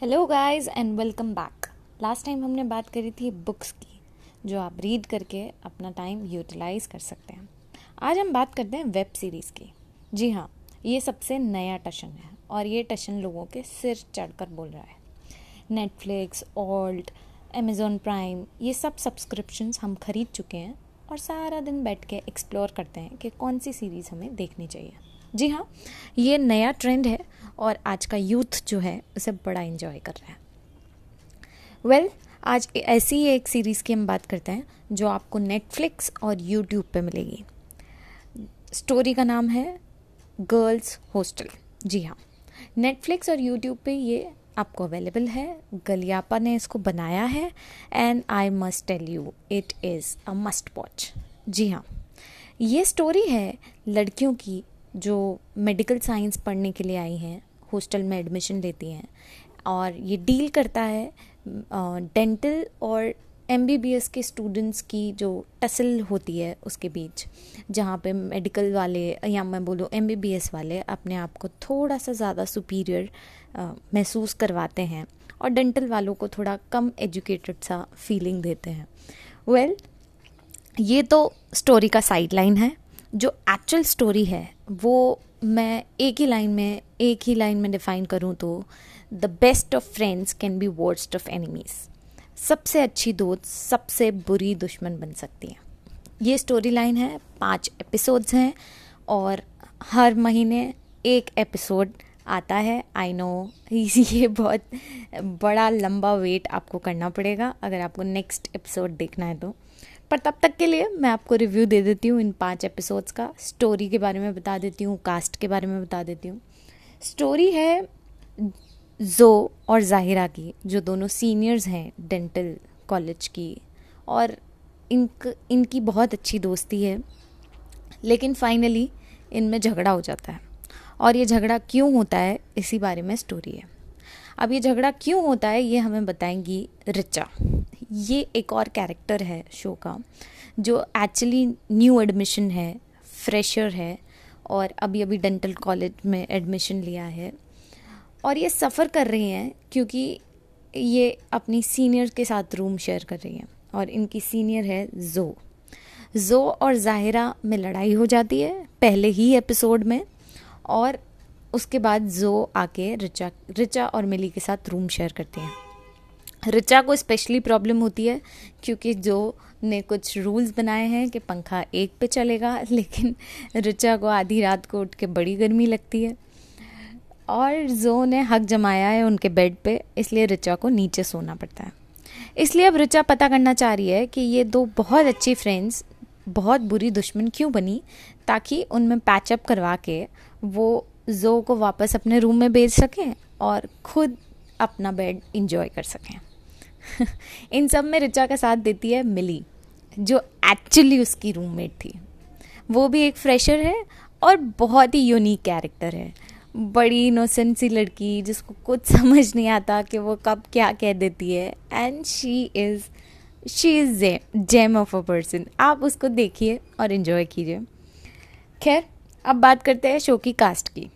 Hello guys and welcome back last time हमने बात करी थी बुक्स की, जो आप रीड करके अपना टाइम यूटिलाइज कर सकते हैं। आज हम बात करते हैं वेब सीरीज़ की। जी हाँ ये सबसे नया टशन है और ये टशन लोगों के सिर चढ़कर बोल रहा है। नेटफ्लिक्स ऑल्ट अमेज़ोन प्राइम ये सब सब्सक्रिप्शंस हम खरीद चुके हैं और सारा दिन बैठ के एक्सप्लोर करते हैं कि कौन सी सीरीज़ हमें देखनी चाहिए। जी हाँ ये नया ट्रेंड है और आज का यूथ जो है उसे बड़ा इन्जॉय कर रहा है। वेल well, आज ऐसी ही एक सीरीज़ की हम बात करते हैं जो आपको नेटफ्लिक्स और यूट्यूब पे मिलेगी। स्टोरी का नाम है गर्ल्स हॉस्टल जी हाँ नेटफ्लिक्स और यूट्यूब पे ये आपको अवेलेबल है। गलियापा ने इसको बनाया है and I must tell you it is a must watch जी हाँ ये स्टोरी है लड़कियों की जो मेडिकल साइंस पढ़ने के लिए आई हैं हॉस्टल में एडमिशन लेती हैं और ये डील करता है डेंटल और एमबीबीएस के स्टूडेंट्स की जो टसल होती है उसके बीच जहाँ पे मेडिकल वाले या मैं बोलूँ एम वाले अपने आप को थोड़ा सा ज़्यादा सुपीरियर महसूस करवाते हैं और डेंटल वालों को थोड़ा कम एजुकेटेड सा फीलिंग देते हैं। वेल well, ये तो स्टोरी का साइड लाइन है। जो एक्चुअल स्टोरी है, वो मैं एक ही लाइन में, एक ही लाइन में डिफाइन करूँ तो the best of friends can be worst of enemies सबसे अच्छी दोस्त सबसे बुरी दुश्मन बन सकती हैं। ये स्टोरी लाइन है, पाँच एपिसोड्स हैं और हर महीने एक एपिसोड आता है। आई नो ये बहुत बड़ा लंबा वेट आपको करना पड़ेगा। अगर आपको नेक्स्ट एपिसोड देखना है तो। पर तब तक के लिए मैं आपको रिव्यू दे देती हूँ इन पाँच एपिसोड्स का। स्टोरी के बारे में बता देती हूँ कास्ट के बारे में बता देती हूँ। स्टोरी है जो और जाहिरा की, जो दोनों सीनियर्स हैं डेंटल कॉलेज की। और इनक, इनकी बहुत अच्छी दोस्ती है, लेकिन फाइनली इनमें झगड़ा हो जाता है। और ये झगड़ा क्यों होता है, इसी बारे में स्टोरी है। अब ये झगड़ा क्यों होता है, ये हमें बताएँगी रिचा। ये एक और कैरेक्टर है शो का, जो एक्चुअली न्यू एडमिशन है फ्रेशर है और अभी अभी डेंटल कॉलेज में एडमिशन लिया है। और ये सफ़र कर रही हैं क्योंकि ये अपनी सीनियर के साथ रूम शेयर कर रही हैं और इनकी सीनियर है जो जो और जाहिरा में लड़ाई हो जाती है पहले ही एपिसोड में और उसके बाद जो आके रिचा रिचा और मिली के साथ रूम शेयर करते हैं। रिचा को स्पेशली प्रॉब्लम होती है, क्योंकि जो ने कुछ रूल्स बनाए हैं कि पंखा एक पे चलेगा, लेकिन रिचा को आधी रात को उठ के बड़ी गर्मी लगती है। और जो ने हक जमाया है उनके बेड पे, इसलिए रिचा को नीचे सोना पड़ता है। इसलिए अब रिचा पता करना चाह रही है कि ये दो बहुत अच्छी फ्रेंड्स बहुत बुरी दुश्मन क्यों बनी, ताकि उनमें पैचअप करवा के वो जो को वापस अपने रूम में भेज सकें और खुद अपना बेड इंजॉय कर सकें। इन सब में रिचा का साथ देती है मिली, जो एक्चुअली उसकी रूममेट थी। वो भी एक फ्रेशर है और बहुत ही यूनिक कैरेक्टर है। बड़ी इनोसेंट सी लड़की जिसको कुछ समझ नहीं आता कि वो कब क्या कह देती है। And she is she is gem of a person आप उसको देखिए और इन्जॉय कीजिए। खैर, अब बात करते हैं शो की कास्ट की।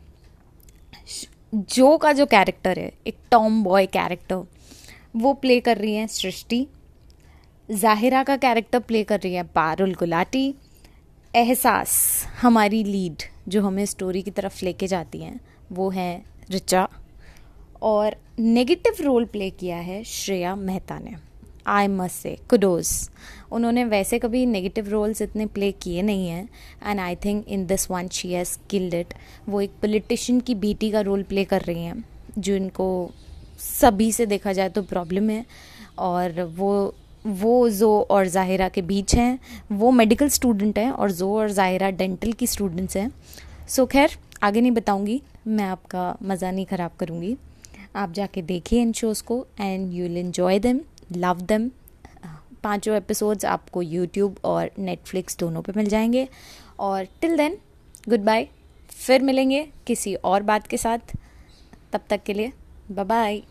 जो का जो कैरेक्टर है, एक टॉम बॉय कैरेक्टर वो प्ले कर रही हैं सृष्टि। जाहिरा का कैरेक्टर प्ले कर रही है पारुल गुलाटी। एहसास, हमारी लीड जो हमें स्टोरी की तरफ़ लेके जाती हैं, वो हैं रिचा और नेगेटिव रोल प्ले किया है श्रेया मेहता ने। I must say, kudos. उन्होंने वैसे कभी नेगेटिव रोल्स इतने प्ले किए नहीं हैं and I think in this one she has killed it वो एक पोलिटिशियन की बेटी का रोल प्ले कर रही हैं जो इनको सभी से देखा जाए तो प्रॉब्लम है, और वो वो जो और ज़ाहिरा के बीच हैं। वो मेडिकल स्टूडेंट हैं, और जो और ज़ाहिरा डेंटल की स्टूडेंट्स हैं। सो खैर, आगे नहीं बताऊँगी, मैं आपका मज़ा नहीं ख़राब करूँगी। आप जाके देखिए इन शोज़ को and you will enjoy them love them. पाँचों एपिसोड्स आपको यूट्यूब और नेटफ्लिक्स दोनों पे मिल जाएँगे। और टिल देन गुड बाय फिर मिलेंगे किसी और बात के साथ। तब तक के लिए बाय